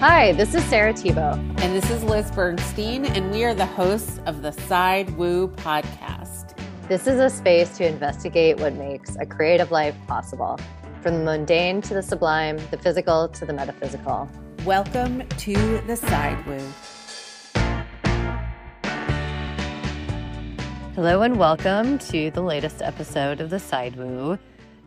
Hi, this is Sarah Thibault. And this is Liz Bernstein, and we are the hosts of the Side Woo podcast. This is a space to investigate what makes a creative life possible, from the mundane to the sublime, the physical to the metaphysical. Welcome to the Side Woo. Hello, and welcome to the latest episode of the Side Woo.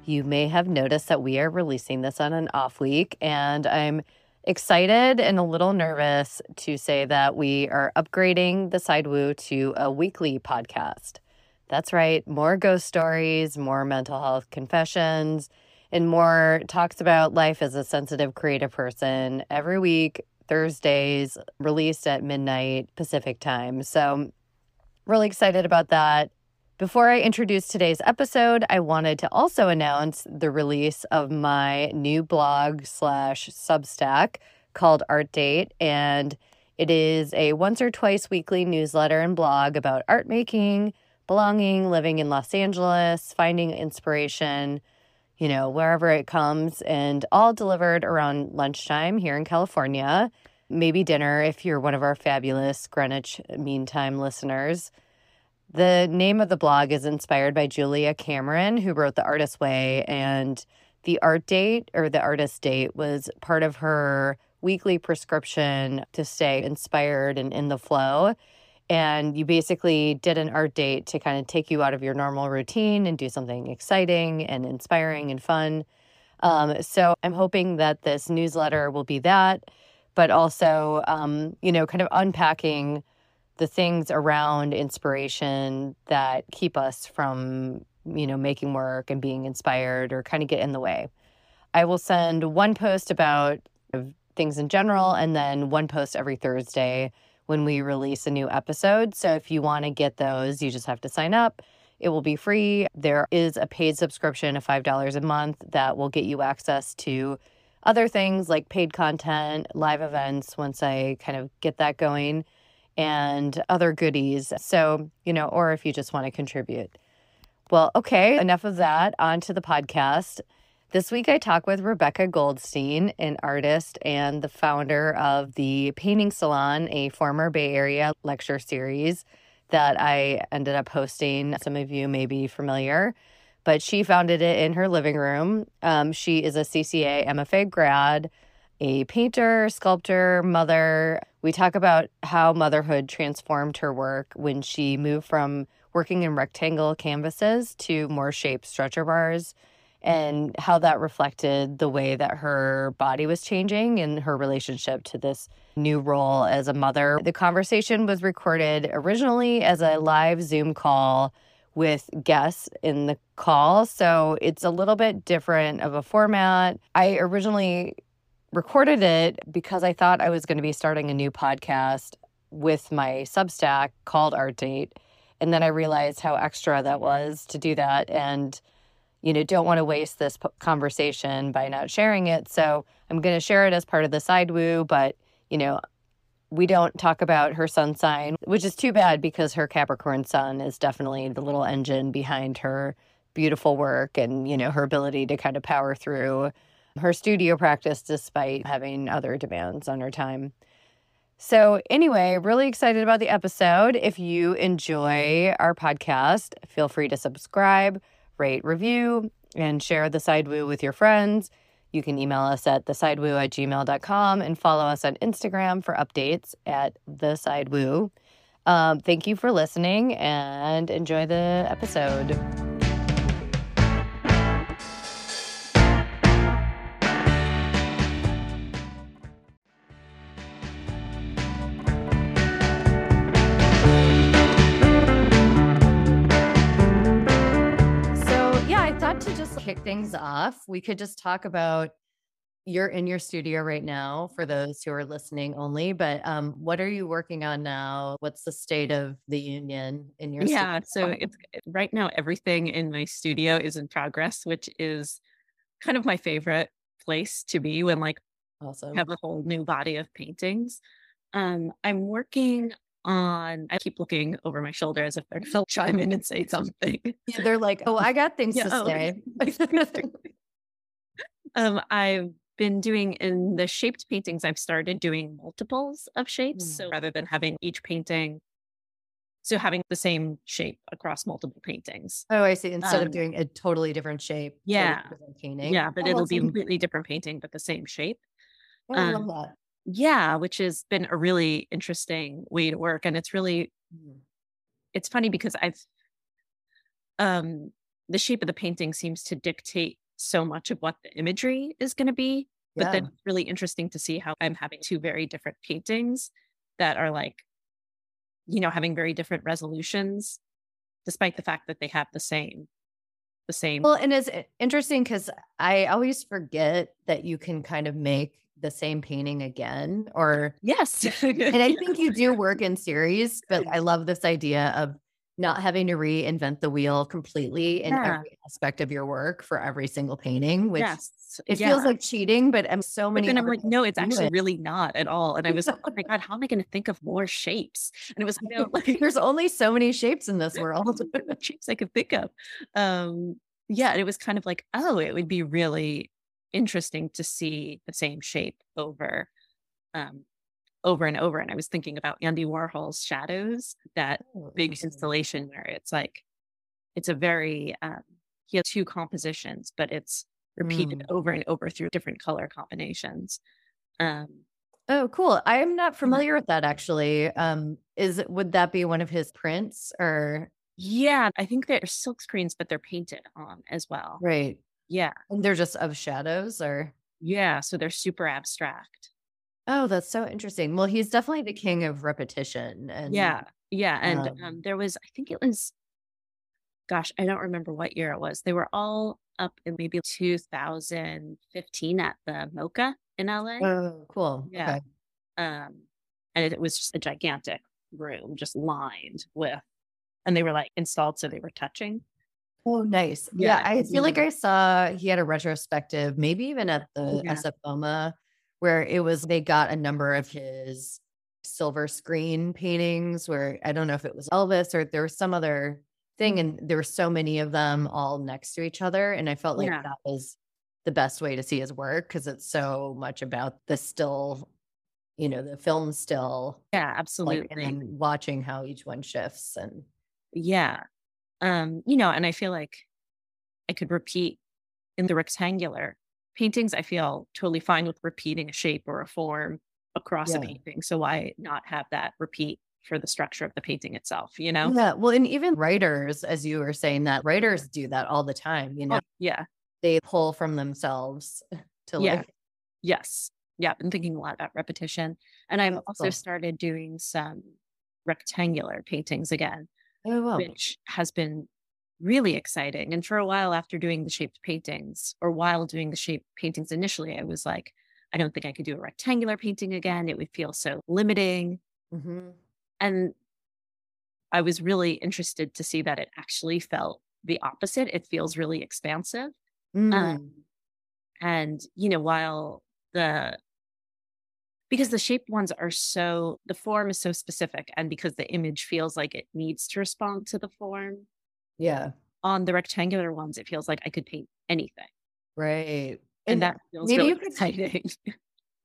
You may have noticed that we are releasing this on an off week, and I'm excited and a little nervous to say that we are upgrading the Side Woo to a weekly podcast. That's right, more ghost stories, more mental health confessions, and more talks about life as a sensitive, creative person every week, Thursdays, released at midnight Pacific time. So, really excited about that. Before I introduce today's episode, I wanted to also announce the release of my new blog slash Substack called Art Date. And it is a once or twice weekly newsletter and blog about art making, belonging, living in Los Angeles, finding inspiration, you know, wherever it comes, and all delivered around lunchtime here in California. Maybe dinner if you're one of our fabulous Greenwich Mean Time listeners. The name of the blog is inspired by Julia Cameron, who wrote The Artist's Way, and the art date or the artist date was part of her weekly prescription to stay inspired and in the flow. And you basically did an art date to kind of take you out of your normal routine and do something exciting and inspiring and fun. Um, so I'm hoping that this newsletter will be that, but also, um, you know, kind of unpacking the things around inspiration that keep us from, you know, making work and being inspired or kind of get in the way. I will send one post about uh, things in general and then one post every Thursday when we release a new episode. So if you want to get those, you just have to sign up. It will be free. There is a paid subscription of $5 a month that will get you access to other things like paid content, live events once I kind of get that going and other goodies. So, you know, or if you just want to contribute. Well, okay, enough of that. On to the podcast. This week, I talk with Rebekah Goldstein, an artist and the founder of the Painting Salon, a former Bay Area lecture series that I ended up hosting. Some of you may be familiar, but she founded it in her living room. Um, she is a CCA MFA grad a painter, sculptor, mother. We talk about how motherhood transformed her work when she moved from working in rectangle canvases to more shaped stretcher bars and how that reflected the way that her body was changing and her relationship to this new role as a mother. The conversation was recorded originally as a live Zoom call with guests in the call. So it's a little bit different of a format. I originally recorded it because I thought I was going to be starting a new podcast with my Substack called Art Date. And then I realized how extra that was to do that. And, you know, don't want to waste this conversation by not sharing it. So I'm going to share it as part of the side woo. But, you know, we don't talk about her sun sign, which is too bad because her Capricorn sun is definitely the little engine behind her beautiful work and, you know, her ability to kind of power through her studio practice despite having other demands on her time. So, anyway, really excited about the episode. If you enjoy our podcast, feel free to subscribe, rate, review, and share the side woo with your friends. You can email us at thesidewoo at gmail.com and follow us on Instagram for updates at the side woo. Um, thank you for listening and enjoy the episode. Kick things off, we could just talk about you're in your studio right now for those who are listening only, but um, what are you working on now? What's the state of the union in your Yeah, studio? so it's right now everything in my studio is in progress, which is kind of my favorite place to be when like awesome. have a whole new body of paintings. Um, I'm working on I keep looking over my shoulder as if they're going to chime in and say something. Yeah, they're like, "Oh, I got things yeah, to oh, say." um, I've been doing in the shaped paintings, I've started doing multiples of shapes. Mm. So rather than having each painting, so having the same shape across multiple paintings. Oh, I see. Instead um, of doing a totally different shape. Yeah. painting. Yeah, but oh, it'll be a completely different painting, but the same shape. Oh, I love um, that. Yeah, which has been a really interesting way to work. And it's really, mm. it's funny because I've, um, the shape of the painting seems to dictate so much of what the imagery is going to be. But yeah. then it's really interesting to see how I'm having two very different paintings that are like, you know, having very different resolutions, despite the fact that they have the same, the same. Well, and it's interesting because I always forget that you can kind of make the same painting again or yes and i think you do work in series but i love this idea of not having to reinvent the wheel completely in yeah. every aspect of your work for every single painting, which yes. it yeah. feels like cheating, but I'm so many. But then I'm like, no, it's actually it. really not at all. And I was, oh my God, how am I going to think of more shapes? And it was, you know, like, there's only so many shapes in this world. shapes I could think of. Um, yeah. it was kind of like, oh, it would be really interesting to see the same shape over um, over and over. And I was thinking about Andy Warhol's Shadows, that oh, big installation where it's like, it's a very, um, he has two compositions, but it's repeated mm. over and over through different color combinations. Um, oh, cool. I'm not familiar with that actually. Um, is would that be one of his prints or? Yeah, I think they're silk screens, but they're painted on as well. Right. Yeah. And they're just of shadows or? Yeah. So they're super abstract. Oh, that's so interesting. Well, he's definitely the king of repetition. And yeah, yeah. And um, um, there was, I think it was, gosh, I don't remember what year it was. They were all up in maybe 2015 at the MoCA in LA. Oh, cool. Yeah. Okay. Um, and it was just a gigantic room, just lined with, and they were like installed so they were touching. Oh, nice. Yeah, yeah I feel like I saw he had a retrospective, maybe even at oh, the yeah. SF MoMA where it was they got a number of his silver screen paintings where I don't know if it was Elvis or there was some other thing mm. and there were so many of them all next to each other and I felt like yeah. that was the best way to see his work because it's so much about the still you know the film still yeah absolutely like, and watching how each one shifts and yeah um you know and I feel like I could repeat in the rectangular paintings, I feel totally fine with repeating a shape or a form across yeah. a painting. So why not have that repeat for the structure of the painting itself, you know? Yeah. Well, and even writers, as you were saying, that writers do that all the time, you know? Oh, yeah. They pull from themselves to yeah. like. Yes. Yeah. I've been thinking a lot about repetition. And I've also cool. started doing some rectangular paintings again, oh, wow. which has been really exciting. And for a while after doing the shaped paintings, or while doing the shaped paintings initially, I was like, I don't think I could do a rectangular painting again. It would feel so limiting. Mm-hmm. And I was really interested to see that it actually felt the opposite. It feels really expansive. Mm. Um, and, you know, while the, because the shaped ones are so, the form is so specific, and because the image feels like it needs to respond to the form, yeah. On the rectangular ones, it feels like I could paint anything. Right. And, and that feels maybe really you could, exciting.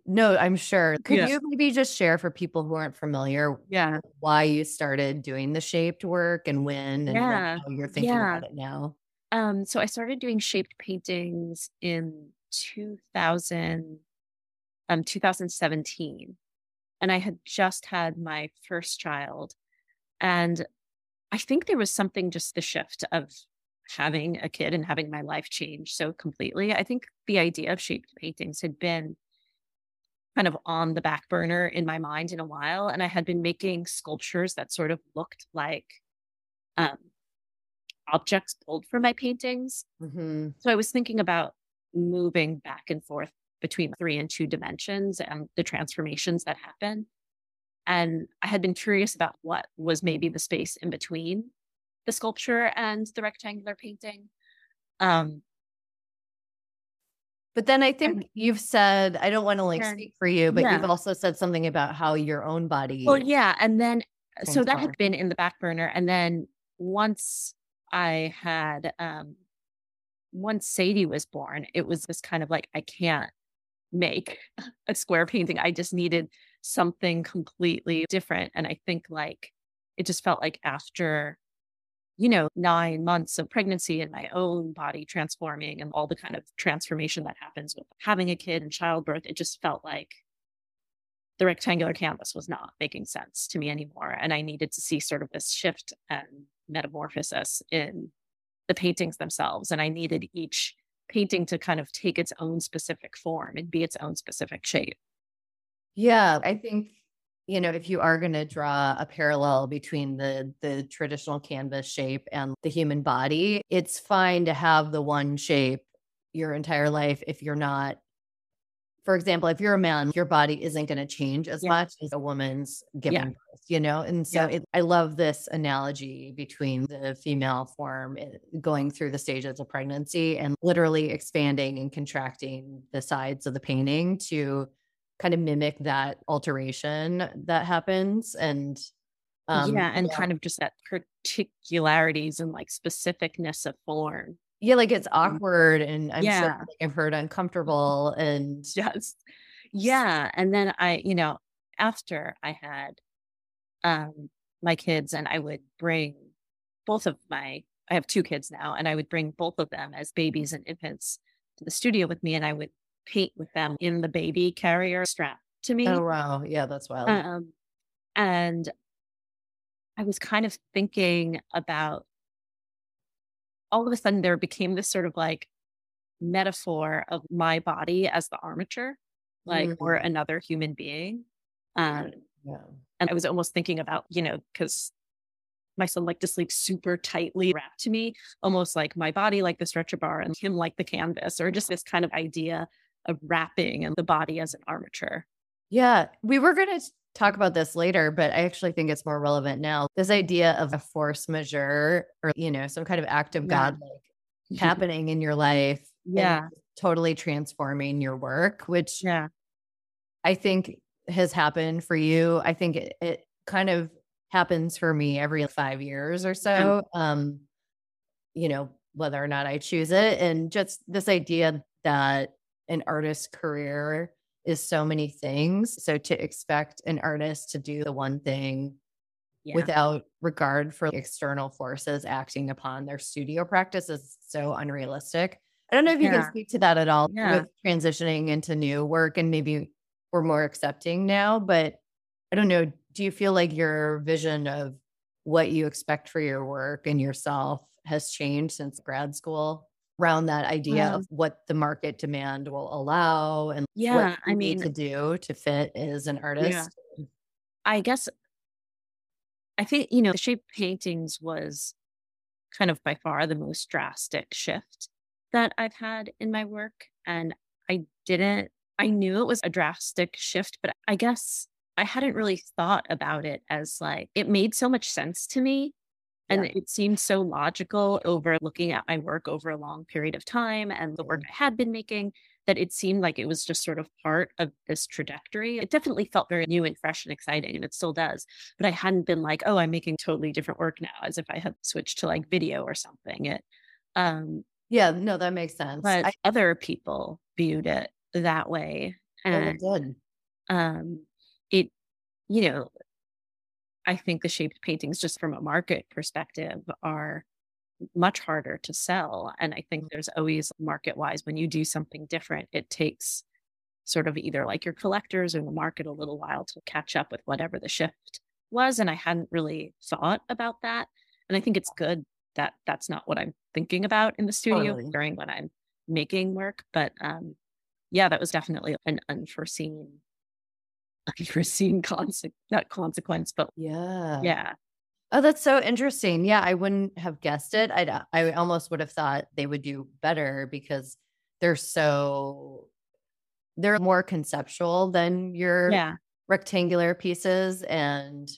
No, I'm sure. Could yeah. you maybe just share for people who aren't familiar yeah. why you started doing the shaped work and when and yeah. how you're thinking yeah. about it now? Um, so I started doing shaped paintings in 2000, um, 2017. And I had just had my first child. And I think there was something just the shift of having a kid and having my life change so completely. I think the idea of shaped paintings had been kind of on the back burner in my mind in a while. And I had been making sculptures that sort of looked like um, objects pulled from my paintings. Mm-hmm. So I was thinking about moving back and forth between three and two dimensions and the transformations that happen. And I had been curious about what was maybe the space in between the sculpture and the rectangular painting. Um, but then I think you've said, I don't want to like speak for you, but yeah. you've also said something about how your own body. Well, yeah. And then, so that had been in the back burner. And then once I had, um, once Sadie was born, it was this kind of like, I can't make a square painting. I just needed something completely different. And I think like it just felt like after, you know, nine months of pregnancy and my own body transforming and all the kind of transformation that happens with having a kid and childbirth, it just felt like the rectangular canvas was not making sense to me anymore. And I needed to see sort of this shift and metamorphosis in the paintings themselves. And I needed each painting to kind of take its own specific form and be its own specific shape. Yeah, I think you know if you are going to draw a parallel between the the traditional canvas shape and the human body, it's fine to have the one shape your entire life if you're not for example, if you're a man, your body isn't going to change as yeah. much as a woman's giving yeah. birth, you know? And so yeah. it, I love this analogy between the female form eh, going through the stages of pregnancy and literally expanding and contracting the sides of the painting to kind of mimic that alteration that happens. And um, yeah, and kind of just that particularities and like specificness of form yeah, like it's mm-hmm. awkward and I'm yeah. sure I've heard uncomfortable and yes. Yeah. And then I, you know, after I had um my kids and I would bring both of my I have two kids now and I would bring both of them as babies and infants to the studio with me and I would paint with them in the baby carrier strap to me. Oh wow. Yeah, that's wild. Um and I was kind of thinking about all of a sudden there became this sort of like metaphor of my body as the armature, like, mm-hmm. or another human being. Um, yeah. And I was almost thinking about, you know, because my son liked to sleep super tightly wrapped to me, almost like my body like the stretcher bar and him like the canvas, or just this kind of idea of wrapping and the body as an armature. Yeah. We were going to talk about this later, but I actually think it's more relevant now. This idea of a force majeure or, you know, some kind of act of yeah. God like happening in your life. Yeah. Totally transforming your work, which yeah. I think has happened for you. I think it, it kind of happens for me every five years or so. Um, you know, whether or not I choose it. And just this idea that an artist's career is so many things. So to expect an artist to do the one thing yeah. without regard for external forces acting upon their studio practice is so unrealistic. I don't know if you yeah. can speak to that at all yeah. with transitioning into new work and maybe we're more accepting now, but I don't know. Do you feel like your vision of what you expect for your work and yourself has changed since grad school? Around that idea of what the market demand will allow and yeah, I mean to do to fit as an artist. Yeah. I guess I think you know the shape paintings was kind of by far the most drastic shift that I've had in my work and I didn't I knew it was a drastic shift but I guess I hadn't really thought about it as like it made so much sense to me and yeah. it seemed so logical over looking at my work over a long period of time and the work I had been making that it seemed like it was just sort of part of this trajectory. It definitely felt very new and fresh and exciting, and it still does. But I hadn't been like, oh, I'm making totally different work now, as if I had switched to like video or something. It, um, yeah, no, that makes sense. But I- other people viewed it that way, and oh, it did. Um, it, you know, I think the shaped paintings, just from a market perspective, are much harder to sell. And I think there's always market wise, when you do something different, it takes sort of either like your collectors or the market a little while to catch up with whatever the shift was. And I hadn't really thought about that. And I think it's good that that's not what I'm thinking about in the studio totally. during when I'm making work. But um, yeah, that was definitely an unforeseen unforeseen consequence, not consequence, but yeah. Yeah. Oh, that's so interesting. Yeah, I wouldn't have guessed it. I uh, I almost would have thought they would do better because they're so they're more conceptual than your yeah. rectangular pieces and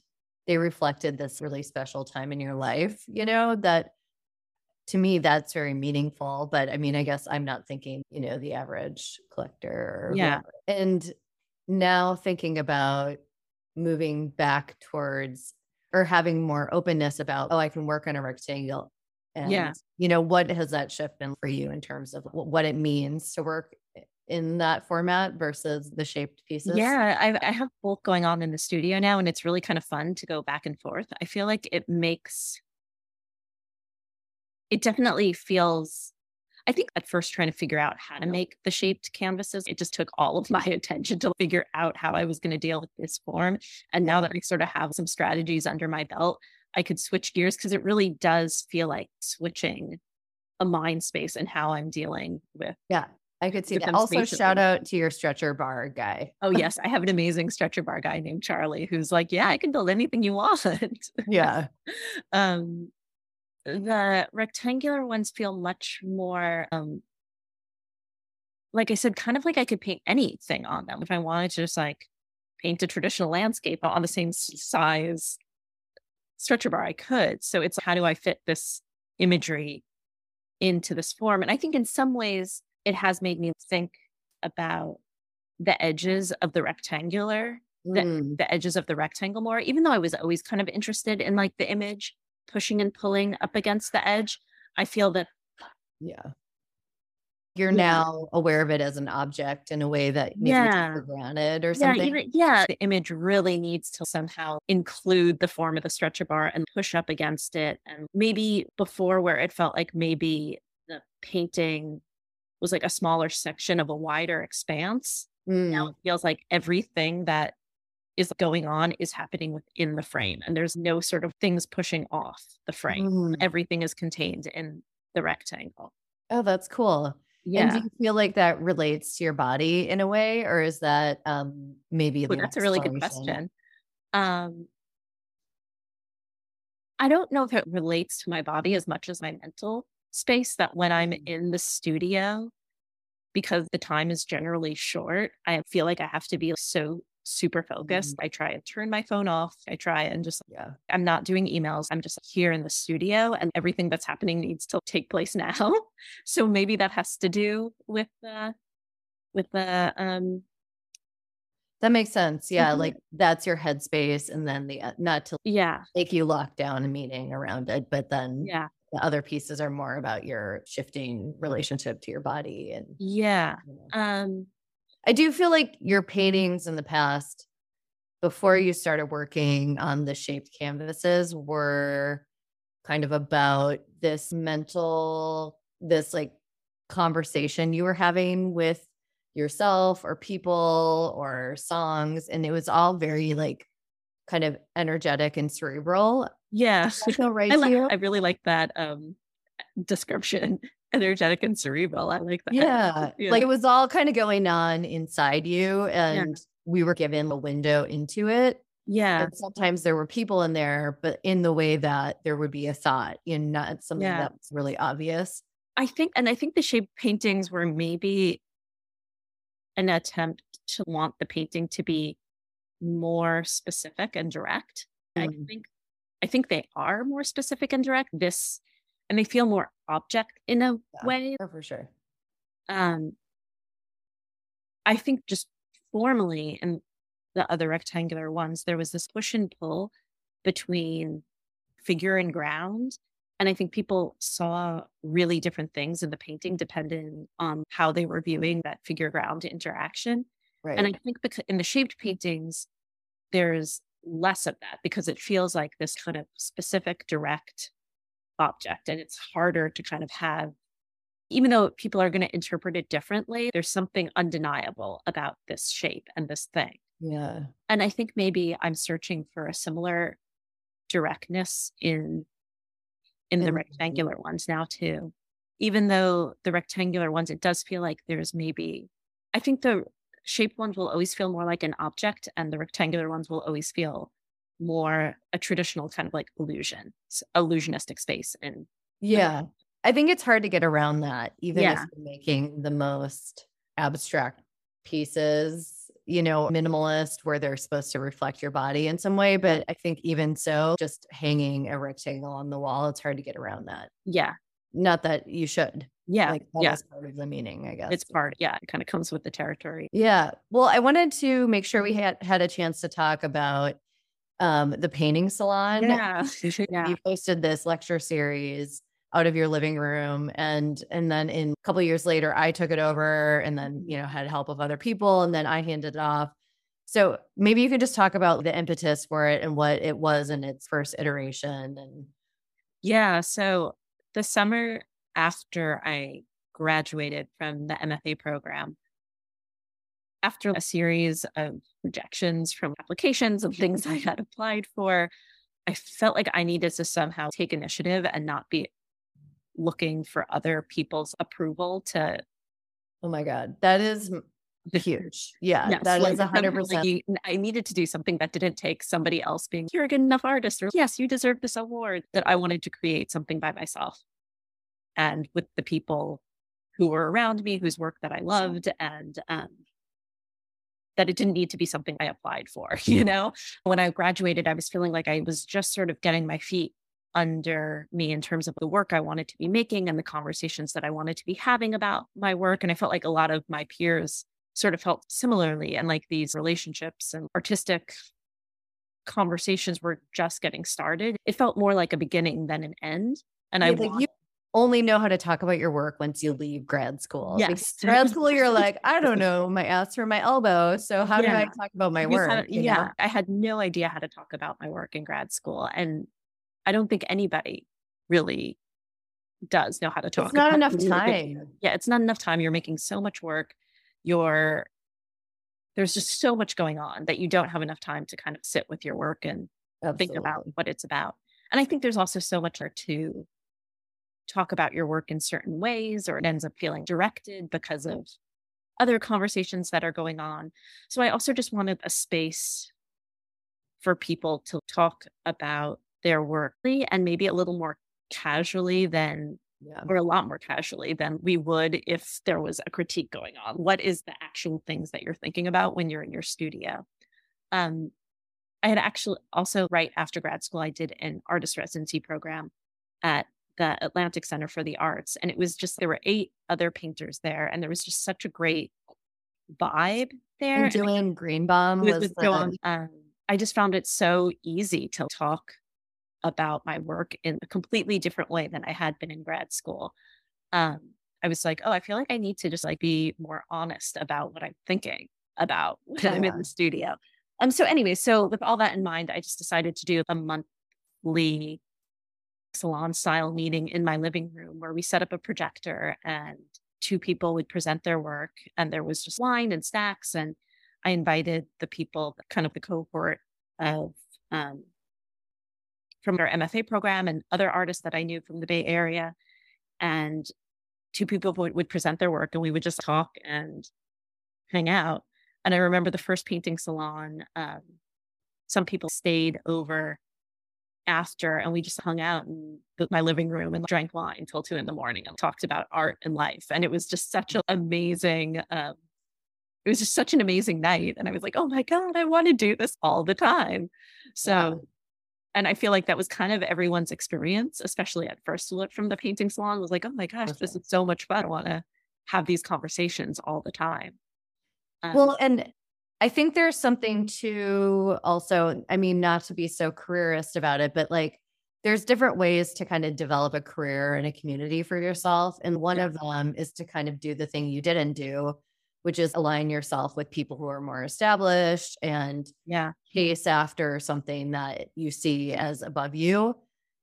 they reflected this really special time in your life, you know, that to me that's very meaningful, but I mean, I guess I'm not thinking, you know, the average collector. yeah. Whatever. And now thinking about moving back towards or having more openness about, oh, I can work on a rectangle. And, yeah. you know, what has that shift been for you in terms of what it means to work in that format versus the shaped pieces? Yeah, I, I have both going on in the studio now, and it's really kind of fun to go back and forth. I feel like it makes it definitely feels I think at first trying to figure out how to make the shaped canvases, it just took all of my attention to figure out how I was going to deal with this form. And now that I sort of have some strategies under my belt, I could switch gears because it really does feel like switching a mind space and how I'm dealing with. Yeah. I could see that. Also, shout out to your stretcher bar guy. Oh, yes. I have an amazing stretcher bar guy named Charlie who's like, Yeah, I can build anything you want. Yeah. um, the rectangular ones feel much more um like I said, kind of like I could paint anything on them. If I wanted to just like paint a traditional landscape on the same size stretcher bar, I could. So it's how do I fit this imagery into this form? And I think in some ways it has made me think about the edges of the rectangular, the, mm. the edges of the rectangle more, even though I was always kind of interested in like the image pushing and pulling up against the edge. I feel that. Yeah. You're yeah. now aware of it as an object in a way that maybe yeah. for granted or something. Yeah, even, yeah, the image really needs to somehow include the form of the stretcher bar and push up against it. And maybe before, where it felt like maybe the painting was like a smaller section of a wider expanse. Mm. Now it feels like everything that is going on is happening within the frame and there's no sort of things pushing off the frame. Mm. Everything is contained in the rectangle. Oh, that's cool. Yeah. And do you feel like that relates to your body in a way, or is that um maybe well, that's a really good question. Um I don't know if it relates to my body as much as my mental space that when I'm mm. in the studio, because the time is generally short, I feel like I have to be so super focused. Mm-hmm. I try and turn my phone off. I try and just, yeah, I'm not doing emails. I'm just here in the studio and everything that's happening needs to take place now. so maybe that has to do with the, with the, um, that makes sense. Yeah. Mm-hmm. Like that's your headspace. And then the, uh, not to yeah, make you lock down a meeting around it, but then yeah, the other pieces are more about your shifting relationship to your body and yeah. You know. Um, I do feel like your paintings in the past, before you started working on the shaped canvases, were kind of about this mental, this like conversation you were having with yourself or people or songs. And it was all very like kind of energetic and cerebral. Yeah. I feel right. I, li- I really like that um description energetic and cerebral. I like that. Yeah. yeah. Like it was all kind of going on inside you and yeah. we were given a window into it. Yeah. And sometimes there were people in there, but in the way that there would be a thought in not something yeah. that was really obvious. I think, and I think the shape paintings were maybe an attempt to want the painting to be more specific and direct. Mm. I think I think they are more specific and direct. This and they feel more object in a yeah, way. Oh, for sure. Um, I think just formally in the other rectangular ones, there was this push and pull between figure and ground. And I think people saw really different things in the painting depending on how they were viewing that figure ground interaction. Right. And I think because in the shaped paintings, there's less of that because it feels like this kind of specific, direct object. And it's harder to kind of have, even though people are going to interpret it differently, there's something undeniable about this shape and this thing. Yeah. And I think maybe I'm searching for a similar directness in in the rectangular ones now too. Even though the rectangular ones, it does feel like there's maybe I think the shaped ones will always feel more like an object and the rectangular ones will always feel more a traditional kind of like illusion, illusionistic space. And yeah, I think it's hard to get around that, even yeah. if you're making the most abstract pieces, you know, minimalist where they're supposed to reflect your body in some way. But I think even so, just hanging a rectangle on the wall, it's hard to get around that. Yeah. Not that you should. Yeah. Like yeah. part of the meaning, I guess. It's part. Yeah. It kind of comes with the territory. Yeah. Well, I wanted to make sure we had had a chance to talk about um, the painting salon. Yeah. yeah. You posted this lecture series out of your living room and and then in a couple years later I took it over and then you know had help of other people and then I handed it off. So maybe you could just talk about the impetus for it and what it was in its first iteration and yeah, so the summer after I graduated from the MFA program, after a series of rejections from applications of things I had applied for, I felt like I needed to somehow take initiative and not be looking for other people's approval to. Oh my God. That is huge. Yeah. Yes, that like, is 100%. I needed to do something that didn't take somebody else being, you're a good enough artist, or yes, you deserve this award, that I wanted to create something by myself and with the people who were around me, whose work that I loved, and um, that it didn't need to be something I applied for. You know, when I graduated, I was feeling like I was just sort of getting my feet under me in terms of the work I wanted to be making and the conversations that I wanted to be having about my work. And I felt like a lot of my peers sort of felt similarly. And like these relationships and artistic conversations were just getting started. It felt more like a beginning than an end. And yeah, I like you only know how to talk about your work once you leave grad school. Yes. grad school, you're like, I don't know my ass from my elbow. So how yeah. do I talk about my work? Had, yeah. Know? I had no idea how to talk about my work in grad school. And I don't think anybody really does know how to talk. It's not enough time. Yeah, it's not enough time. You're making so much work. You're there's just so much going on that you don't have enough time to kind of sit with your work and Absolutely. think about what it's about. And I think there's also so much art to talk about your work in certain ways or it ends up feeling directed because of other conversations that are going on. So I also just wanted a space for people to talk about their work and maybe a little more casually than yeah. or a lot more casually than we would if there was a critique going on. What is the actual things that you're thinking about when you're in your studio? Um, I had actually also right after grad school, I did an artist residency program at the Atlantic Center for the Arts. And it was just, there were eight other painters there. And there was just such a great vibe there. And Julian Greenbaum was, was the... um, I just found it so easy to talk about my work in a completely different way than I had been in grad school. Um, I was like, oh, I feel like I need to just like be more honest about what I'm thinking about when yeah. I'm in the studio. Um, so anyway, so with all that in mind, I just decided to do a monthly salon style meeting in my living room where we set up a projector and two people would present their work and there was just wine and snacks and i invited the people kind of the cohort of um, from our mfa program and other artists that i knew from the bay area and two people would, would present their work and we would just talk and hang out. And i remember the first painting salon um, some people stayed over after and we just hung out in my living room and drank wine until two in the morning and talked about art and life. And it was just such an amazing, um, it was just such an amazing night. And I was like, oh my God, I want to do this all the time. So, yeah. and I feel like that was kind of everyone's experience, especially at first look from the painting salon was like, oh my gosh, this is so much fun. I want to have these conversations all the time. Um, well, and I think there's something to also, I mean, not to be so careerist about it, but like there's different ways to kind of develop a career and a community for yourself. And one yeah. of them is to kind of do the thing you didn't do, which is align yourself with people who are more established and yeah, chase after something that you see as above you.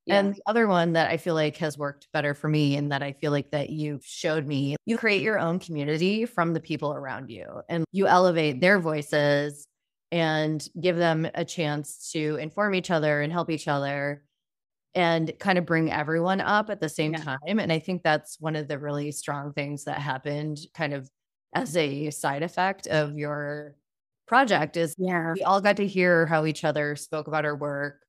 Yeah. And the other one that I feel like has worked better for me and that I feel like that you've showed me, you create your own community from the people around you and you elevate their voices and give them a chance to inform each other and help each other and kind of bring everyone up at the same yeah. time. And I think that's one of the really strong things that happened kind of as a side effect of your project is yeah. we all got to hear how each other spoke about our work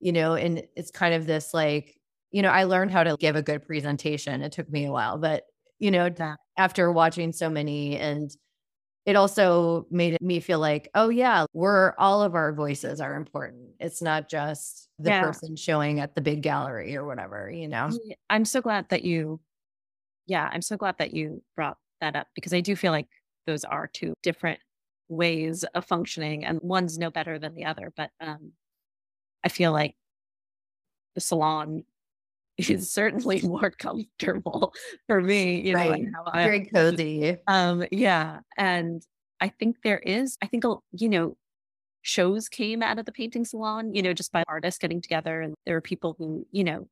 you know, and it's kind of this like, you know, I learned how to give a good presentation. It took me a while, but you know, after watching so many and it also made me feel like, oh yeah, we're all of our voices are important. It's not just the yeah. person showing at the big gallery or whatever, you know. I'm so glad that you yeah, I'm so glad that you brought that up because I do feel like those are two different ways of functioning and one's no better than the other, but um I feel like the salon is certainly more comfortable for me, you right. know, very cozy. Um, yeah. And I think there is, I think, you know, shows came out of the painting salon, you know, just by artists getting together. And there were people who, you know,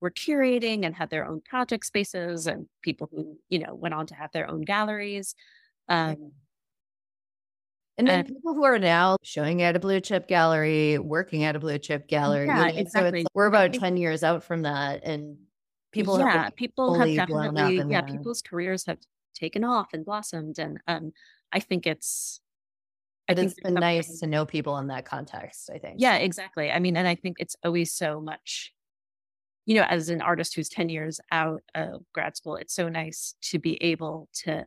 were curating and had their own project spaces and people who, you know, went on to have their own galleries. Um, and then and, people who are now showing at a blue chip gallery, working at a blue chip gallery. Yeah, exactly. So we're about 10 years out from that. And people yeah, people have definitely, yeah, that. people's careers have taken off and blossomed. And um, I think it's, I think it's been nice to know people in that context, I think. Yeah, exactly. I mean, and I think it's always so much, you know, as an artist who's 10 years out of grad school, it's so nice to be able to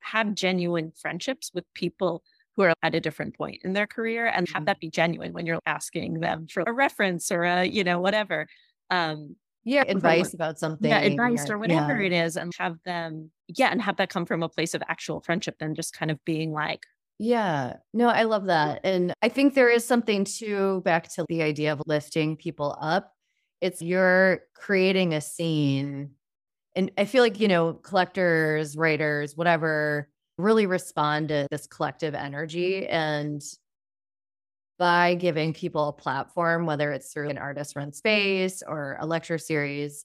have genuine friendships with people who are at a different point in their career and have mm-hmm. that be genuine when you're asking them for a reference or a, you know, whatever. Um, yeah, advice about something. Yeah, advice or, or whatever yeah. it is, and have them, yeah, and have that come from a place of actual friendship than just kind of being like, yeah, no, I love that. And I think there is something too back to the idea of lifting people up. It's you're creating a scene and I feel like, you know, collectors, writers, whatever, really respond to this collective energy. And by giving people a platform, whether it's through an artist run space or a lecture series,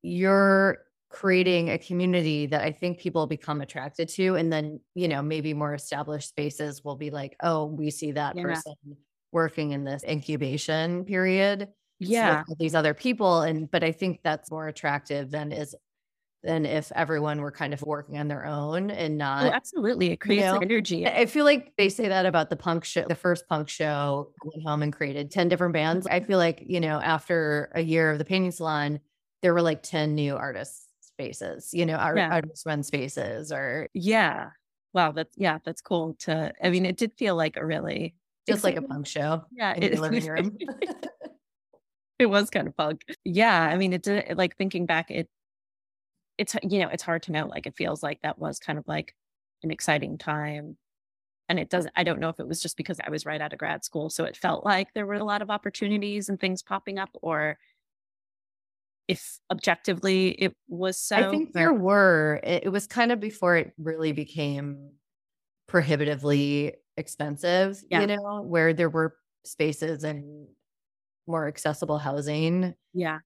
you're creating a community that I think people become attracted to. And then, you know, maybe more established spaces will be like, oh, we see that yeah. person working in this incubation period. Yeah. these other people. And, but I think that's more attractive than is than if everyone were kind of working on their own and oh, not. Oh, absolutely. It creates you know, energy. I feel like they say that about the punk show, the first punk show went home and created 10 different bands. I feel like, you know, after a year of the painting salon, there were like 10 new artist spaces, you know, art, yeah. artist run spaces or. Yeah. Wow. That's, yeah, that's cool to, I mean, it did feel like a really. Just like a punk show. Yeah. It, living room. it was kind of punk. Yeah. I mean, it did, like thinking back, it, it's you know it's hard to know like it feels like that was kind of like an exciting time. And it doesn't i don't know if it was just because i was right out of grad school so it felt like there were a lot of opportunities and things popping up or if objectively it was so i think there were it, was kind of before it really became prohibitively expensive yeah. you know where there were spaces and more accessible housing. Yeah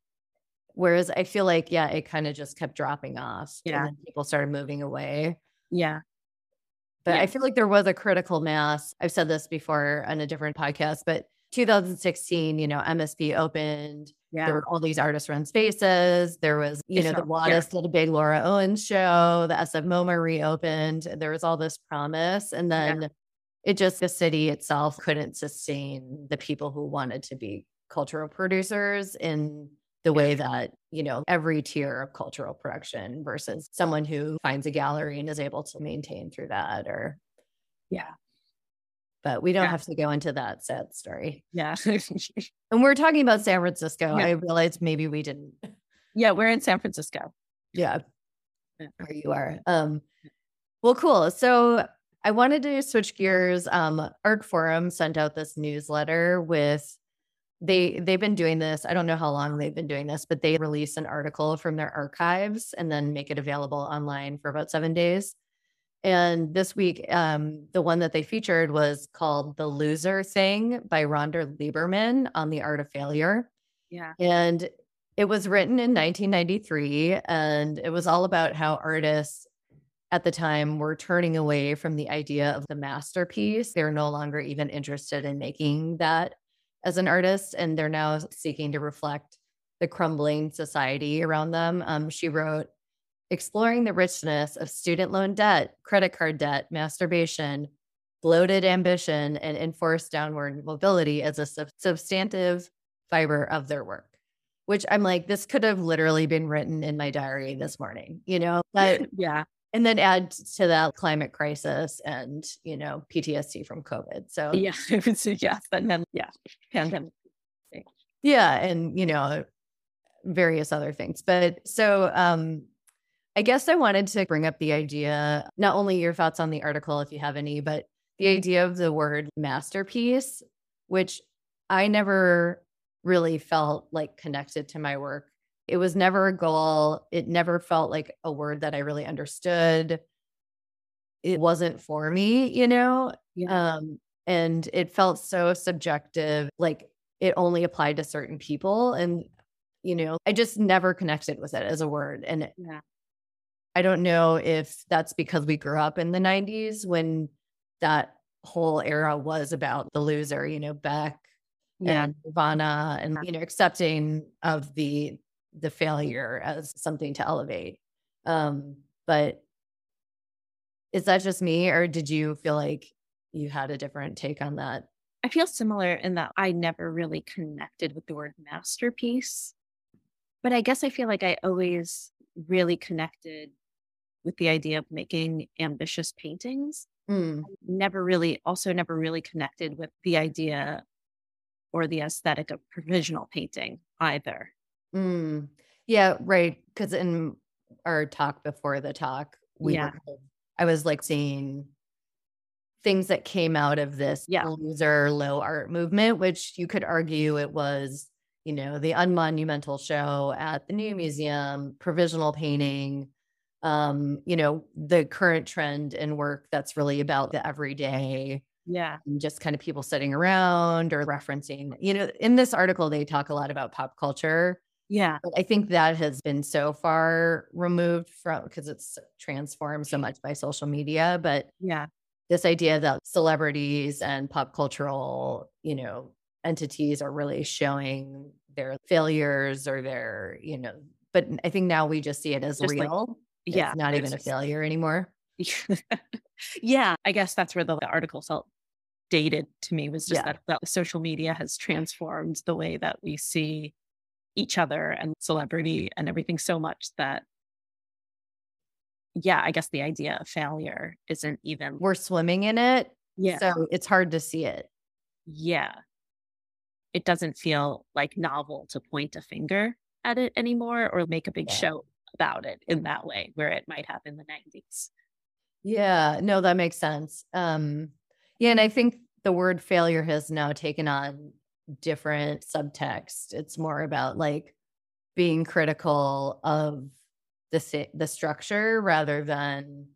Whereas I feel like, yeah, it kind of just kept dropping off. Yeah. People started moving away. Yeah. But yeah. I feel like there was a critical mass. I've said this before on a different podcast, but 2016, you know, MSP opened. Yeah. There were all these artist run spaces. There was, you know, the Wattis yeah. did a big Laura Owens show. The SF MoMA reopened. There was all this promise. And then yeah. it just, the city itself couldn't sustain the people who wanted to be cultural producers in the way that, you know, every tier of cultural production versus someone who finds a gallery and is able to maintain through that or yeah. But we don't yeah. have to go into that sad story. Yeah. and we're talking about San Francisco. Yeah. I realized maybe we didn't. Yeah, we're in San Francisco. Yeah. Where you are. Um well, cool. So I wanted to switch gears. Um, Artforum sent out this newsletter with they they've been doing this i don't know how long they've been doing this but they release an article from their archives and then make it available online for about seven days. And this week um, the one that they featured was called the loser thing by rhonda lieberman on the art of failure. Yeah. And it was written in 1993 and it was all about how artists at the time were turning away from the idea of the masterpiece. They're no longer even interested in making that as an artist, and they're now seeking to reflect the crumbling society around them. Um, she wrote, Exploring the richness of student loan debt, credit card debt, masturbation, bloated ambition, and enforced downward mobility as a sub- substantive fiber of their work. Which I'm like, this could have literally been written in my diary this morning, you know? But yeah, and then add to that climate crisis and you know PTSD from COVID. So yeah, yeah, but then yeah, pandemic. Yeah, and you know various other things. But so um I guess I wanted to bring up the idea, not only your thoughts on the article if you have any, but the idea of the word masterpiece, which I never really felt like connected to my work. It was never a goal. It never felt like a word that I really understood. It wasn't for me, you know? Yeah. Um, and it felt so subjective, like it only applied to certain people. And, you know, I just never connected with it as a word. And yeah. I don't know if that's because we grew up in the 90s when that whole era was about the loser, you know, Beck yeah. and Nirvana and you know, accepting of the the failure as something to elevate. Um, but is that just me or did you feel like you had a different take on that? I feel similar in that I never really connected with the word masterpiece. But I guess I feel like I always really connected with the idea of making ambitious paintings. Mm. Never really, also never really connected with the idea or the aesthetic of provisional painting either. Mm. Yeah, right. Because in our talk before the talk, we yeah. were, I was like seeing things that came out of this yeah. loser low art movement, which you could argue it was, you know, the unmonumental show at the New Museum, provisional painting, um, you know, the current trend in work that's really about the everyday. Yeah. just kind of people sitting around or referencing, you know, in this article, they talk a lot about pop culture. Yeah. But I think that has been so far removed from because it's transformed so much by social media. But yeah, this idea that celebrities and pop cultural, you know, entities are really showing their failures or their, you know, but I think now we just see it as just real. Like, yeah. It's not even a failure anymore. yeah. I guess that's where the article felt dated to me was just yeah. that, that social media has transformed the way that we see each other and celebrity and everything so much that yeah, I guess the idea of failure isn't even we're swimming in it. Yeah. So it's hard to see it. Yeah. It doesn't feel like novel to point a finger at it anymore or make a big yeah. show about it in that way where it might have in the 90s. Yeah, no, that makes sense. Um, yeah, and I think the word failure has now taken on different subtext. It's more about like being critical of the the structure rather than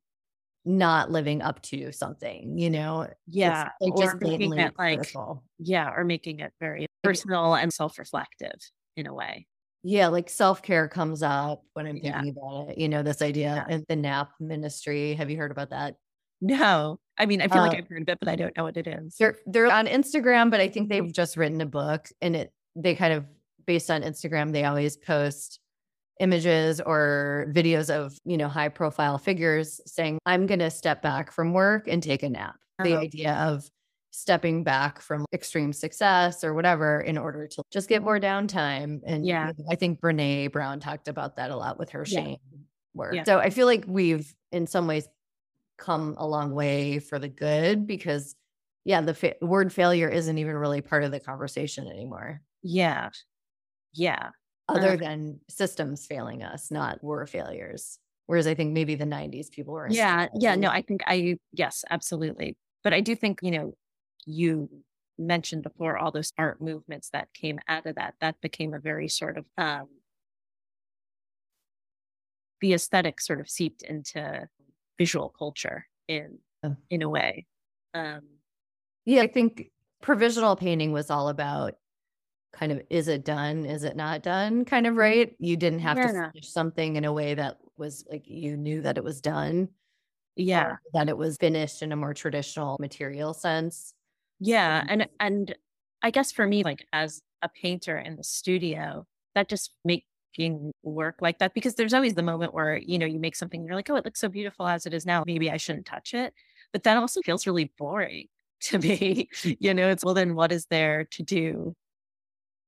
not living up to something, you know? Yeah. Like or making it like, critical. yeah, or making it very personal and self reflective in a way. Yeah, like self care comes up when I'm thinking yeah. about it. You know, this idea yeah. in the NAP ministry. Have you heard about that? No. I mean, I feel uh, like I've heard of it, but I don't know what it is. They're they're on Instagram, but I think they've just written a book and it they kind of based on Instagram, they always post images or videos of, you know, high profile figures saying, I'm going to step back from work and take a nap. Uh-huh. The idea of stepping back from extreme success or whatever in order to just get more downtime. And yeah, I think Brene Brown talked about that a lot with her shame yeah. work. Yeah. So I feel like we've in some ways come a long way for the good because yeah, the fa- word failure isn't even really part of the conversation anymore. Yeah. Yeah. Other uh, than systems failing us, not we're failures. Whereas I think maybe the 90s people were. Yeah. Yeah. No, I think I, yes, absolutely. But I do think, you know, you mentioned before all those art movements that came out of that that became a very sort of um the aesthetic sort of seeped into visual culture in oh. in a way. Um yeah i think provisional painting was all about kind of is it done is it not done kind of right? You didn't have to finish something in a way that was like you knew that it was done yeah. that it was finished in a more traditional material sense. Yeah. And and I guess for me, like as a painter in the studio, that just making work like that because there's always the moment where, you know, you make something you're like, oh, it looks so beautiful as it is now. Maybe I shouldn't touch it. But that also feels really boring to me. you know, it's well then what is there to do?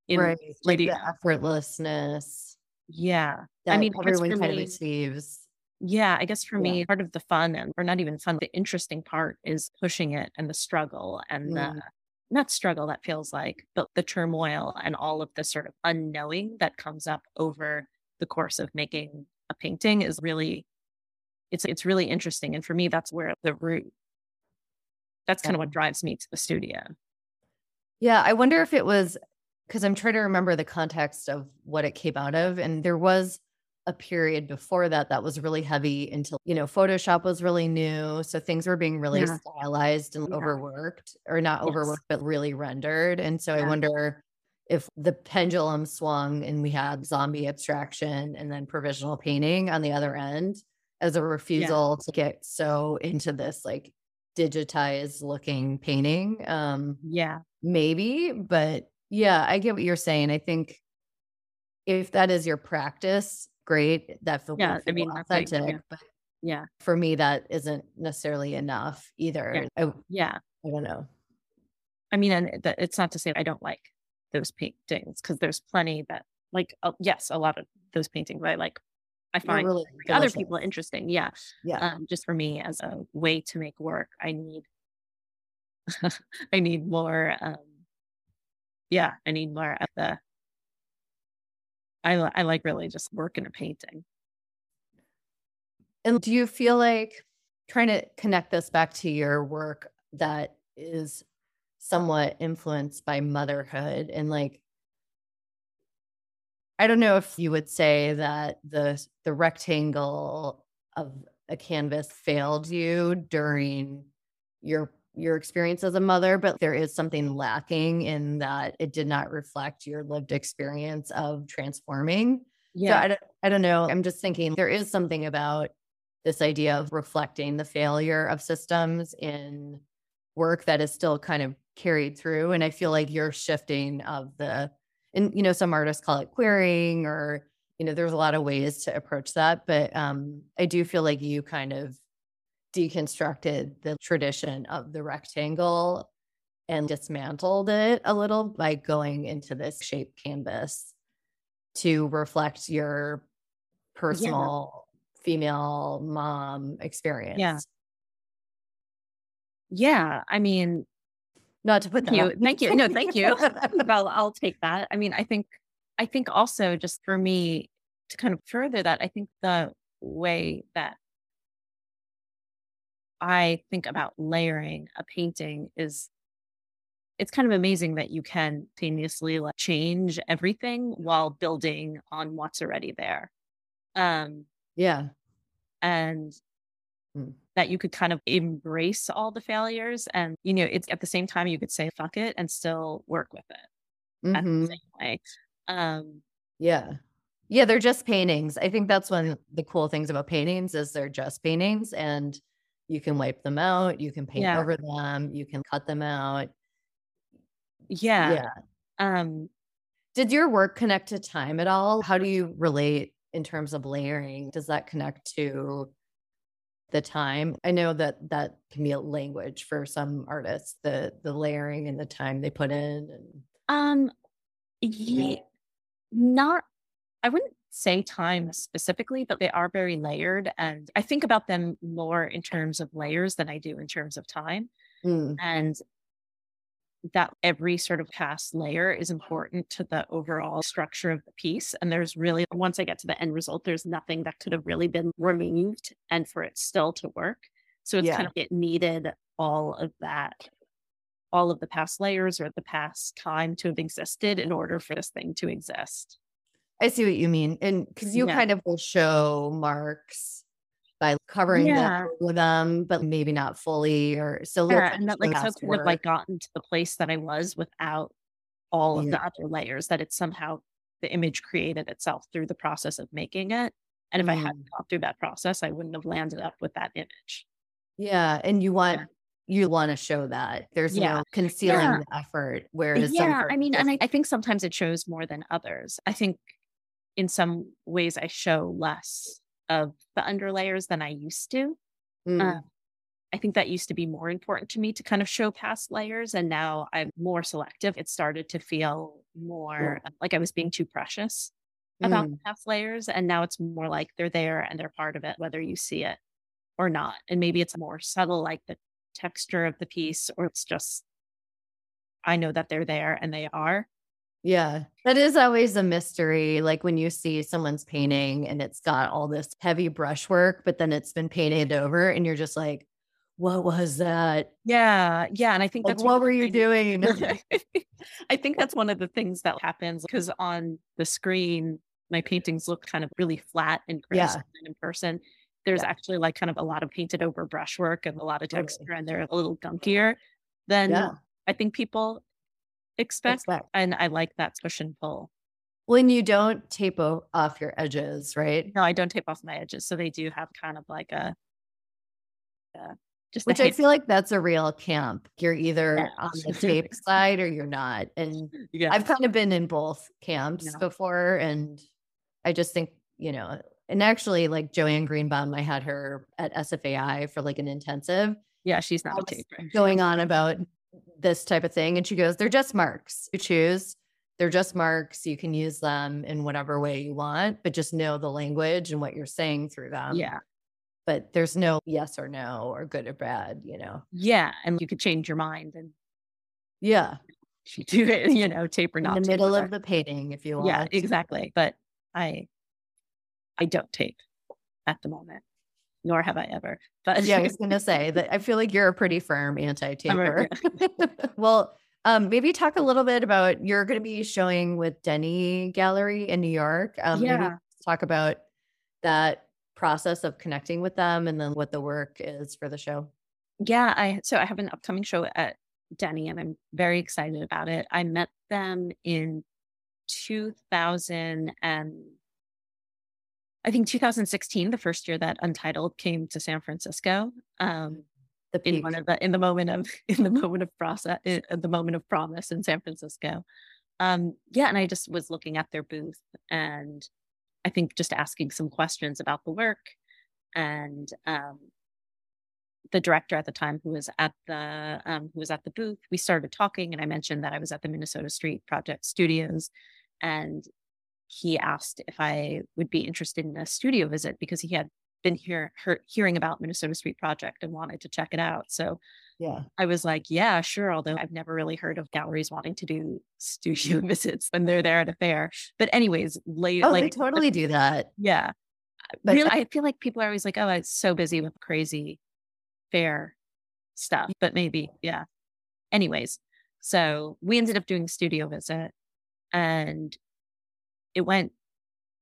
In right. Like the effortlessness. Yeah. I mean everyone kind me, of achieves. Yeah, I guess for yeah. me, part of the fun and or not even fun, the interesting part is pushing it and the struggle and mm. the not struggle that feels like, but the turmoil and all of the sort of unknowing that comes up over the course of making a painting is really it's it's really interesting. And for me, that's where the root that's kind of what drives me to the studio. Yeah. I wonder if it was because I'm trying to remember the context of what it came out of. And there was a period before that that was really heavy until, you know, Photoshop was really new. So things were being really Yeah. stylized and Yeah. overworked, or not Yes. overworked, but really rendered. And so I wonder if the pendulum swung and we had zombie abstraction and then provisional painting on the other end as a refusal to get so into this like digitized looking painting. Um, Yeah. maybe, but yeah, I get what you're saying. I think if that is your practice, great. That feel, Yeah, I mean, authentic. yeah. But Yeah. for me, that isn't necessarily enough either. I, Yeah. I don't know. I mean, and it's not to say I don't like those paintings because there's plenty that like uh, yes, a lot of those paintings I like. I find really other people interesting. Yeah. Yeah. Um, just for me as a way to make work, I need I need more um yeah, I need more of the I I like really just work in a painting. And do you feel like trying to connect this back to your work that is somewhat influenced by motherhood and like I don't know if you would say that the the rectangle of a canvas failed you during your your experience as a mother, but there is something lacking in that it did not reflect your lived experience of transforming. So I don't, I don't know. I'm just thinking there is something about this idea of reflecting the failure of systems in work that is still kind of carried through. And I feel like you're shifting of the, and you know, some artists call it queering or, you know, there's a lot of ways to approach that. But um, I do feel like you kind of deconstructed the tradition of the rectangle and dismantled it a little by going into this shape canvas to reflect your personal female mom experience. Yeah. Yeah. I mean, Not to put that Thank you. Thank you. No, thank you. well, I'll take that. I mean, I think, I think also just for me to kind of further that, I think the way that I think about layering a painting is it's kind of amazing that you can simultaneously like change everything while building on what's already there. Um, yeah. and Mm. that you could kind of embrace all the failures and you know it's at the same time you could say fuck it and still work with it the same way um Yeah. Yeah, they're just paintings. I think that's one of the cool things about paintings is they're just paintings and you can wipe them out, you can paint Yeah. over them, you can cut them out. yeah, yeah. um Did your work connect to time at all? How do you relate in terms of layering? Does that connect to the time? I know that that can be a language for some artists, the the layering and the time they put in and um yeah, not i wouldn't say time specifically but they are very layered and i think about them more in terms of layers than i do in terms of time Mm, and that every sort of past layer is important to the overall structure of the piece. And there's really, once I get to the end result, there's nothing that could have really been removed and for it still to work. So it's Yeah. kind of, it needed all of that, all of the past layers or the past time to have existed in order for this thing to exist. I see what you mean. And because you Yeah. kind of will show marks by covering Yeah. them with them, but maybe not fully or so Yeah, and that like past could have like gotten to the place that I was without all of Yeah. the other layers that it's somehow the image created itself through the process of making it. And if I hadn't Mm. gone through that process, I wouldn't have landed up with that image. Yeah. And you want you want to show that. There's Yeah. no concealing Yeah. the effort. Whereas some yeah, I mean, and I, I think sometimes it shows more than others. I think in some ways I show less of the underlayers than I used to. Mm, uh, I think that used to be more important to me to kind of show past layers. And now I'm more selective. It started to feel more like I was being too precious about mm. past layers. And now it's more like they're there and they're part of it, whether you see it or not. And maybe it's more subtle, like the texture of the piece, or it's just, I know that they're there and they are. Yeah, that is always a mystery. Like when you see someone's painting and it's got all this heavy brushwork, but then it's been painted over, and you're just like, what was that? Yeah. Yeah. And I think Like, that's what were you doing? I think that's one of the things that happens because on the screen, my paintings look kind of really flat and crisp Yeah. and in person. There's Yeah. actually like kind of a lot of painted over brushwork and a lot of texture, and they're a little gunkier than Yeah. I think people expect. Expect. And I like that push and pull. When you don't tape off your edges, right? No, I don't tape off my edges, so they do have kind of like a, uh, just Which I feel like that's a real camp. You're either Yeah. on the tape side or you're not. And yeah. I've kind of been in both camps Yeah. before. And I just think, you know, and actually, like Joanne Greenbaum, I had her at SFAI for like an intensive yeah, she's not a going on about this type of thing. And she goes, they're just marks. You choose. They're just marks. You can use them in whatever way you want, but just know the language and what you're saying through them. yeah, But there's no yes or no or good or bad, you know? yeah, and you could change your mind and Yeah. you do it, you know, tape or not In the middle of the painting, if you want. yeah exactly but i i don't tape at the moment nor have i ever but yeah, I was gonna say that I feel like you're a pretty firm anti-taper. Well, um, maybe talk a little bit about you're gonna be showing with Denny Gallery in New York. Um, maybe Yeah. talk about that process of connecting with them and then what the work is for the show. yeah i so i have an upcoming show at denny and i'm very excited about it i met them in 2000 and i think 2016 the first year that untitled came to san francisco um The in one of the in the moment of in the moment of process in the moment of promise in San Francisco. Um, yeah, and I just was looking at their booth and I think just asking some questions about the work and um, the director at the time who was at the um, who was at the booth. We started talking, and I mentioned that I was at the Minnesota Street Project Studios, and he asked if I would be interested in a studio visit because he had been here heard, hearing about Minnesota Street Project and wanted to check it out. So yeah. I was like, yeah, sure. Although I've never really heard of galleries wanting to do studio visits when they're there at a fair. But anyways, late, Oh, like they totally do that. yeah. But really, I feel like people are always like, oh, it's so busy with crazy fair stuff. But maybe, yeah. Anyways, so we ended up doing a studio visit and it went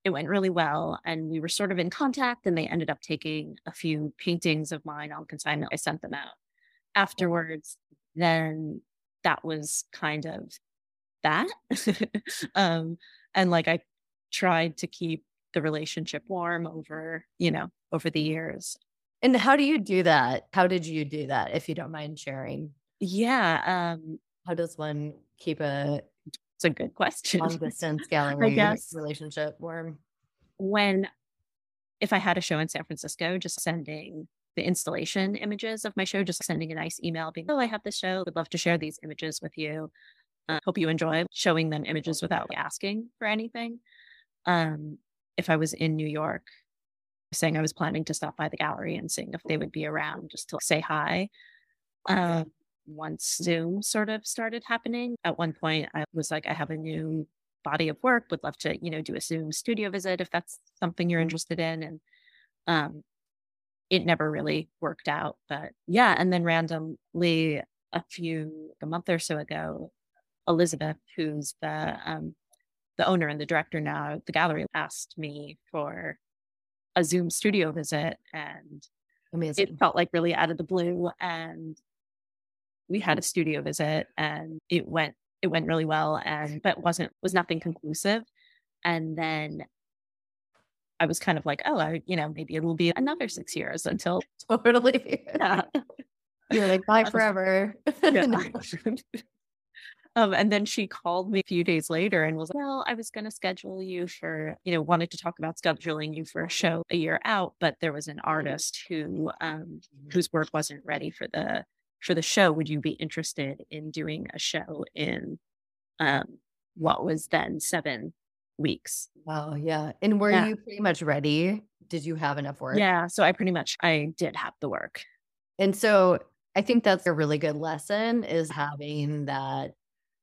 it went really well and we were sort of in contact and they ended up taking a few paintings of mine on consignment. I sent them out. Afterwards, then that was kind of that. um and like I tried to keep the relationship warm over, you know, over the years. And how do you do that? How did you do that, if you don't mind sharing? Yeah, um How does one keep a it's a good question. long distance gallery guess. relationship warm? when if I had a show in San Francisco, just sending the installation images of my show, just sending a nice email being, oh, I have this show. Would love to share these images with you. Uh, hope you enjoy showing them images without asking for anything. Um, if I was in New York, saying I was planning to stop by the gallery and seeing if they would be around just to say hi. Uh, once Zoom sort of started happening, at one point I was like, I have a new body of work, would love to, you know, do a Zoom studio visit if that's something you're interested in. And um it never really worked out. But yeah, and then randomly a few a month or so ago, Elizabeth, who's the um the owner and the director now at the gallery, asked me for a Zoom studio visit and Amazing. it felt like really out of the blue and we had a studio visit and it went it went really well and but wasn't was nothing conclusive and then i was kind of like oh I, you know maybe it will be another six years until totally. yeah, You're like, bye forever. um and then she called me a few days later and was like well i was going to schedule you for you know wanted to talk about scheduling you for a show a year out but there was an artist who um whose work wasn't ready for the for the show would you be interested in doing a show in um what was then seven weeks Wow. Yeah. And were Yeah. you pretty much ready? Did you have enough work? yeah so i pretty much i did have the work And so I think that's a really good lesson is having that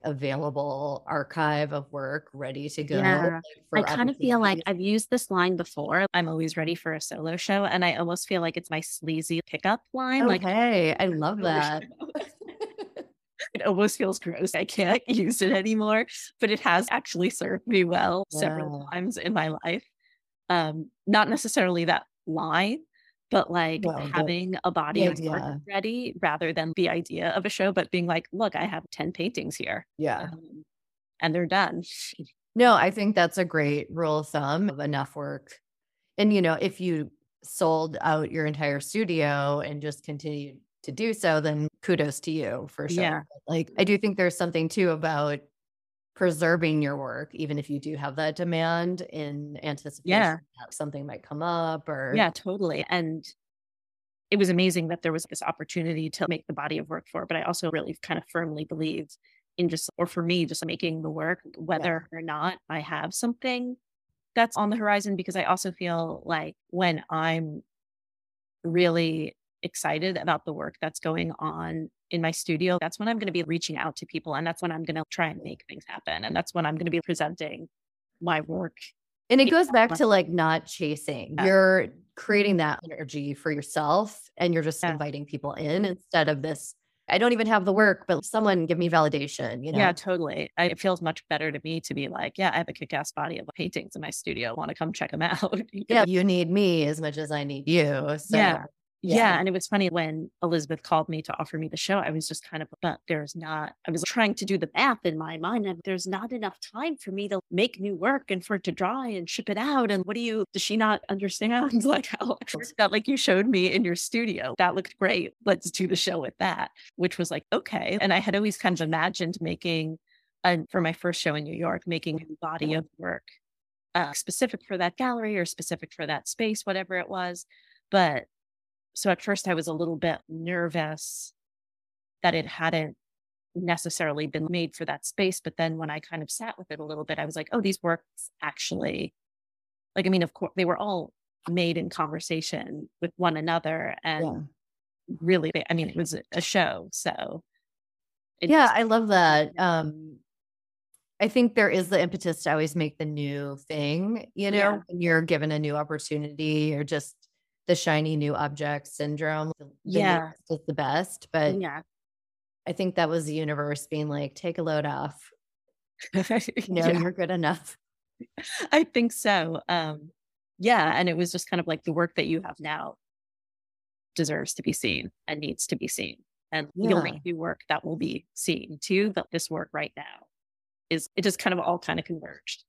available archive of work ready to go. Yeah. like, I kind of feel like. I've used this line before. I'm always ready for a solo show. And I almost feel like it's my sleazy pickup line. Like, hey, I love that. it almost feels gross. I can't use it anymore, but it has actually served me well yeah. several times in my life. Um, not necessarily that line, but like well, having a body of work ready rather than the idea of a show, but being like, look, I have 10 paintings here. Yeah. Um, and they're done. No, I think that's a great rule of thumb of enough work. And, you know, if you sold out your entire studio and just continued to do so, then kudos to you for sure. Yeah. Like, I do think there's something too about preserving your work, even if you do have that demand in anticipation yeah. that something might come up or. Yeah, totally. And it was amazing that there was this opportunity to make the body of work for, but I also really kind of firmly believed in just, or for me, just making the work, whether yeah. or not I have something that's on the horizon, because I also feel like when I'm really excited about the work that's going on in my studio, that's when I'm going to be reaching out to people and that's when I'm going to try and make things happen. And that's when I'm going to be presenting my work. And it goes back to like not chasing. Yeah. You're creating that energy for yourself and you're just yeah. inviting people in instead of this I don't even have the work, but someone give me validation, you know? Yeah, totally. I, it feels much better to me to be like, yeah, I have a kick ass body of paintings in my studio. Want to come check them out? yeah, you need me as much as I need you. So. Yeah. Yeah. yeah. And it was funny when Elizabeth called me to offer me the show, I was just kind of, but there's not, I was trying to do the math in my mind and there's not enough time for me to make new work and for it to dry and ship it out. And what do you, does she not understand? Like, how that like you showed me in your studio. That looked great. Let's do the show with that, which was like, okay. And I had always kind of imagined making, and for my first show in New York, making a body of work uh, specific for that gallery or specific for that space, whatever it was. But so at first I was a little bit nervous that it hadn't necessarily been made for that space. But then when I kind of sat with it a little bit, I was like, oh, these works actually, like, I mean, of course, they were all made in conversation with one another. And yeah. really, they, I mean, it was a show. So, yeah, I love that. Um, I think there is the impetus to always make the new thing, you know, yeah. when you're given a new opportunity or just the shiny new object syndrome. yeah. Is the best. But yeah. I think that was the universe being like, take a load off. no, yeah. you're good enough. I think so. Um, yeah. And it was just kind of like the work that you have now deserves to be seen and needs to be seen. And yeah. you'll make new work that will be seen too. But this work right now is it just kind of all kind of converged.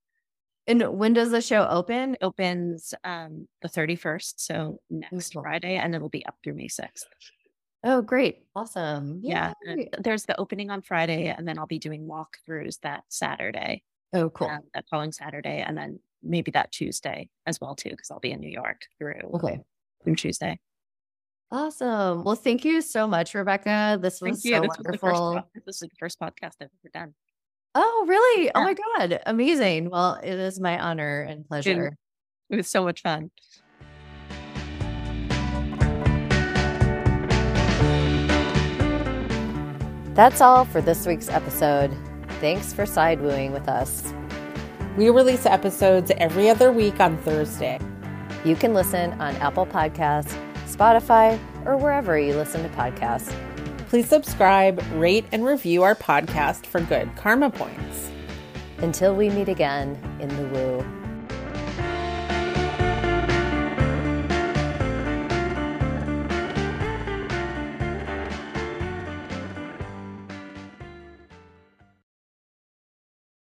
And when does the show open? It opens um, the 31st, so next Friday, and it'll be up through May 6th. Oh, great. Awesome. Yeah. There's the opening on Friday, and then I'll be doing walkthroughs that Saturday. Oh, cool. Um, that following Saturday, and then maybe that Tuesday as well, too, because I'll be in New York through, okay. through Tuesday. Awesome. Well, thank you so much, Rebekah. This was so this wonderful. Was this is the first podcast I've ever done. Oh, really? Oh my God. Amazing. Well, it is my honor and pleasure. It was so much fun. That's all for this week's episode. Thanks for side wooing with us. We release episodes every other week on Thursday. You can listen on Apple Podcasts, Spotify, or wherever you listen to podcasts. Please subscribe, rate, and review our podcast for good karma points. Until we meet again in the woo.